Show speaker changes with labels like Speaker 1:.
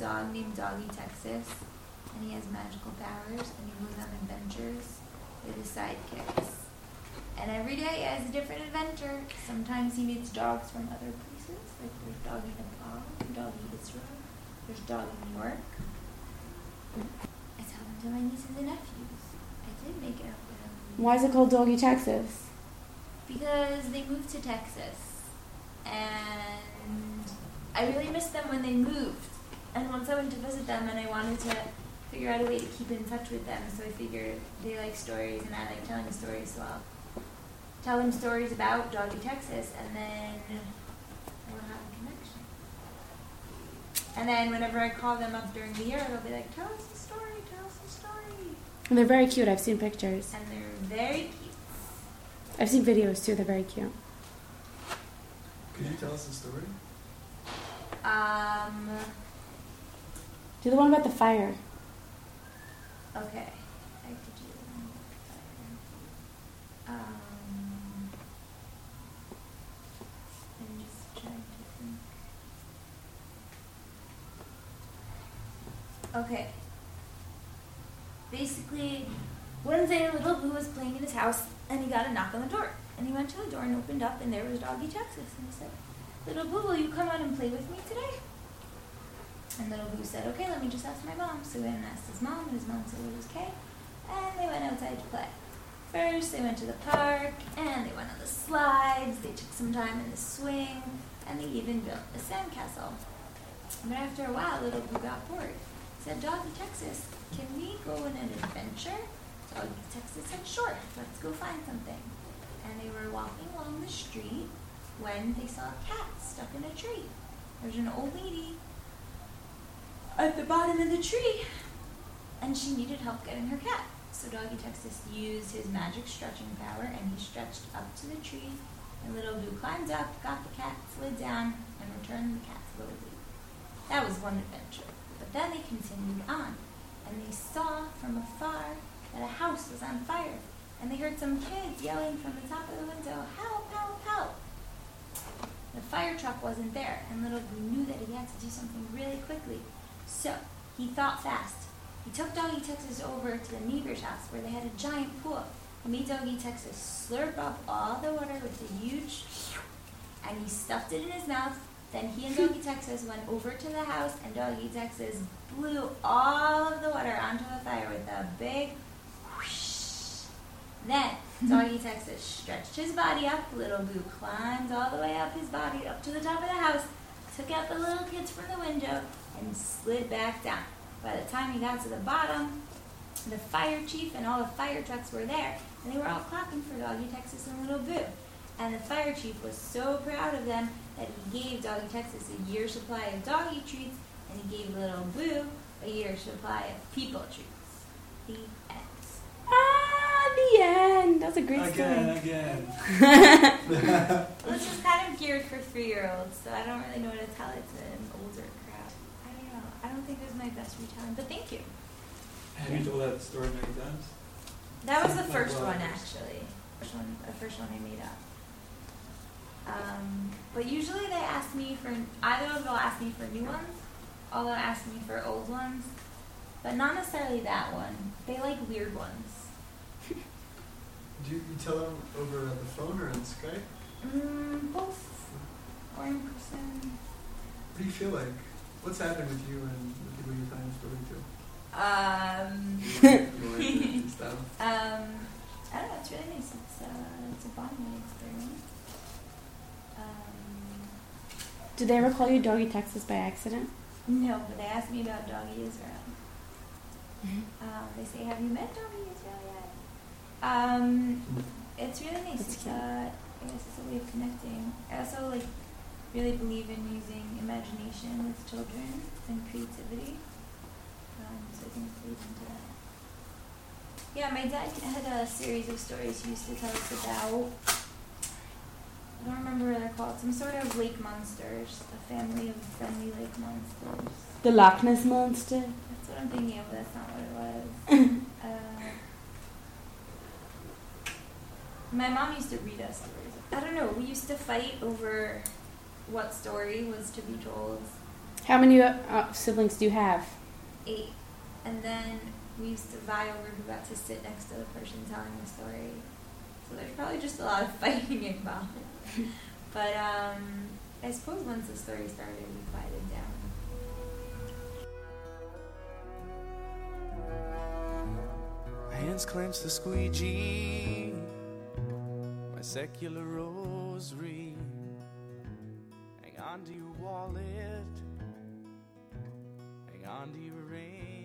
Speaker 1: dog named Doggy Texas, and he has magical powers, and he goes on adventures with his sidekicks. And every day he has a different adventure. Sometimes he meets dogs from other places, like there's Doggy Nepal, Doggy Israel, there's Doggy New York. I tell them to my nieces and nephews. I did make it up with them.
Speaker 2: Why is it called Doggy Texas?
Speaker 1: Because they moved to Texas. And I really missed them when they moved. And once I went to visit them and I wanted to figure out a way to keep in touch with them, so I figured they like stories and I like telling stories, so I'll tell them stories about Doggy Texas and then we'll have a connection. And then whenever I call them up during the year, they'll be like, tell us a story, tell us a story.
Speaker 2: And they're very cute. I've seen pictures.
Speaker 1: And they're very cute.
Speaker 2: I've seen videos too. They're very cute.
Speaker 3: Could you tell us a story?
Speaker 1: Um,
Speaker 2: Do the one about the fire.
Speaker 1: okay. I could do one more fire. Um, I'm just trying to think. Okay. Basically, one day little Boo was playing in his house and he got a knock on the door. And he went to the door and opened up and there was Doggy Texas. And he said, Little Boo, will you come out and play with me today? And little Boo said, okay, let me just ask my mom. So he went and asked his mom, and his mom said it was okay. And they went outside to play. First, they went to the park, and they went on the slides. They took some time in the swing, and they even built a sandcastle. But after a while, little Boo got bored. He said, Doggy Texas, can we go on an adventure? Doggy Texas said, sure, let's go find something. And they were walking along the street when they saw a cat stuck in a tree. There's an old lady at the bottom of the tree, and she needed help getting her cat. So Doggy Texas used his magic stretching power, and he stretched up to the tree. And Little Boo climbed up, got the cat, slid down, and returned the cat to Little Boo. That was one adventure. But then they continued on, and they saw from afar that a house was on fire, and they heard some kids yelling from the top of the window, "Help! Help! Help!" The fire truck wasn't there, and Little Boo knew that he had to do something really quickly. So he thought fast. He took Doggy Texas over to the neighbor's house where they had a giant pool. He made Doggy Texas slurp up all the water with a huge, and he stuffed it in his mouth. Then he and Doggy Texas went over to the house, and Doggy Texas blew all of the water onto the fire with a big whoosh. Then Doggy Texas stretched his body up. Little Boo climbed all the way up his body up to the top of the house, took out the little kids from the window, and slid back down. By the time he got to the bottom, the fire chief and all the fire trucks were there, and they were all clapping for Doggy Texas and Little Boo. And the fire chief was so proud of them that he gave Doggy Texas a year's supply of doggy treats, and he gave Little Boo a year's supply of people treats. The end.
Speaker 2: Ah, the end. That was a great
Speaker 3: Again,
Speaker 2: story.
Speaker 3: again.
Speaker 1: Well, this is kind of geared for three-year-olds, so I don't really know what to tell it to an older crowd. I don't know. I don't think it was my best retelling, but thank you.
Speaker 3: Have you told that story many times?
Speaker 1: That was the
Speaker 3: Like
Speaker 1: first
Speaker 3: what?
Speaker 1: one, actually. First one, the first one I made up. Um, but usually they ask me for either of they'll ask me for new ones, or they'll ask me for old ones, but not necessarily that one. They like weird ones.
Speaker 4: Do you, you tell them over the phone or on Skype?
Speaker 1: Mm, both or in person.
Speaker 4: What do you feel like? What's happened with you and the people you're telling the story to?
Speaker 1: Um,
Speaker 4: You want- you want to and stuff?
Speaker 1: um, I don't know. It's really nice. It's uh, it's a bonding experience. Um,
Speaker 2: Did they ever call you Doggy Texas by accident?
Speaker 1: No, but they asked me about Doggy Israel. Um, they say, "Have you met Doggy Israel yet?" Um, it's really nice. It's,
Speaker 2: cute.
Speaker 1: uh, I guess it's a way of connecting. I also like really believe in using imagination with children and creativity. Um, so I think it plays into that. Yeah, my dad had a series of stories he used to tell us about. I don't remember what they're called. Some sort of lake monsters, a family of friendly lake monsters.
Speaker 2: The Loch Ness Monster.
Speaker 1: That's what I'm thinking of, but that's not what it was. uh, my mom used to read us stories. I don't know. We used to fight over what story was to be told.
Speaker 2: How many uh, siblings do you have?
Speaker 1: eight. And then we used to vie over who got to sit next to the person telling the story. So there's probably just a lot of fighting involved. but um, I suppose once the story started, we quieted down.
Speaker 5: Hands clench the squeegee, my secular rosary. Hang on to your wallet, hang on to your ring.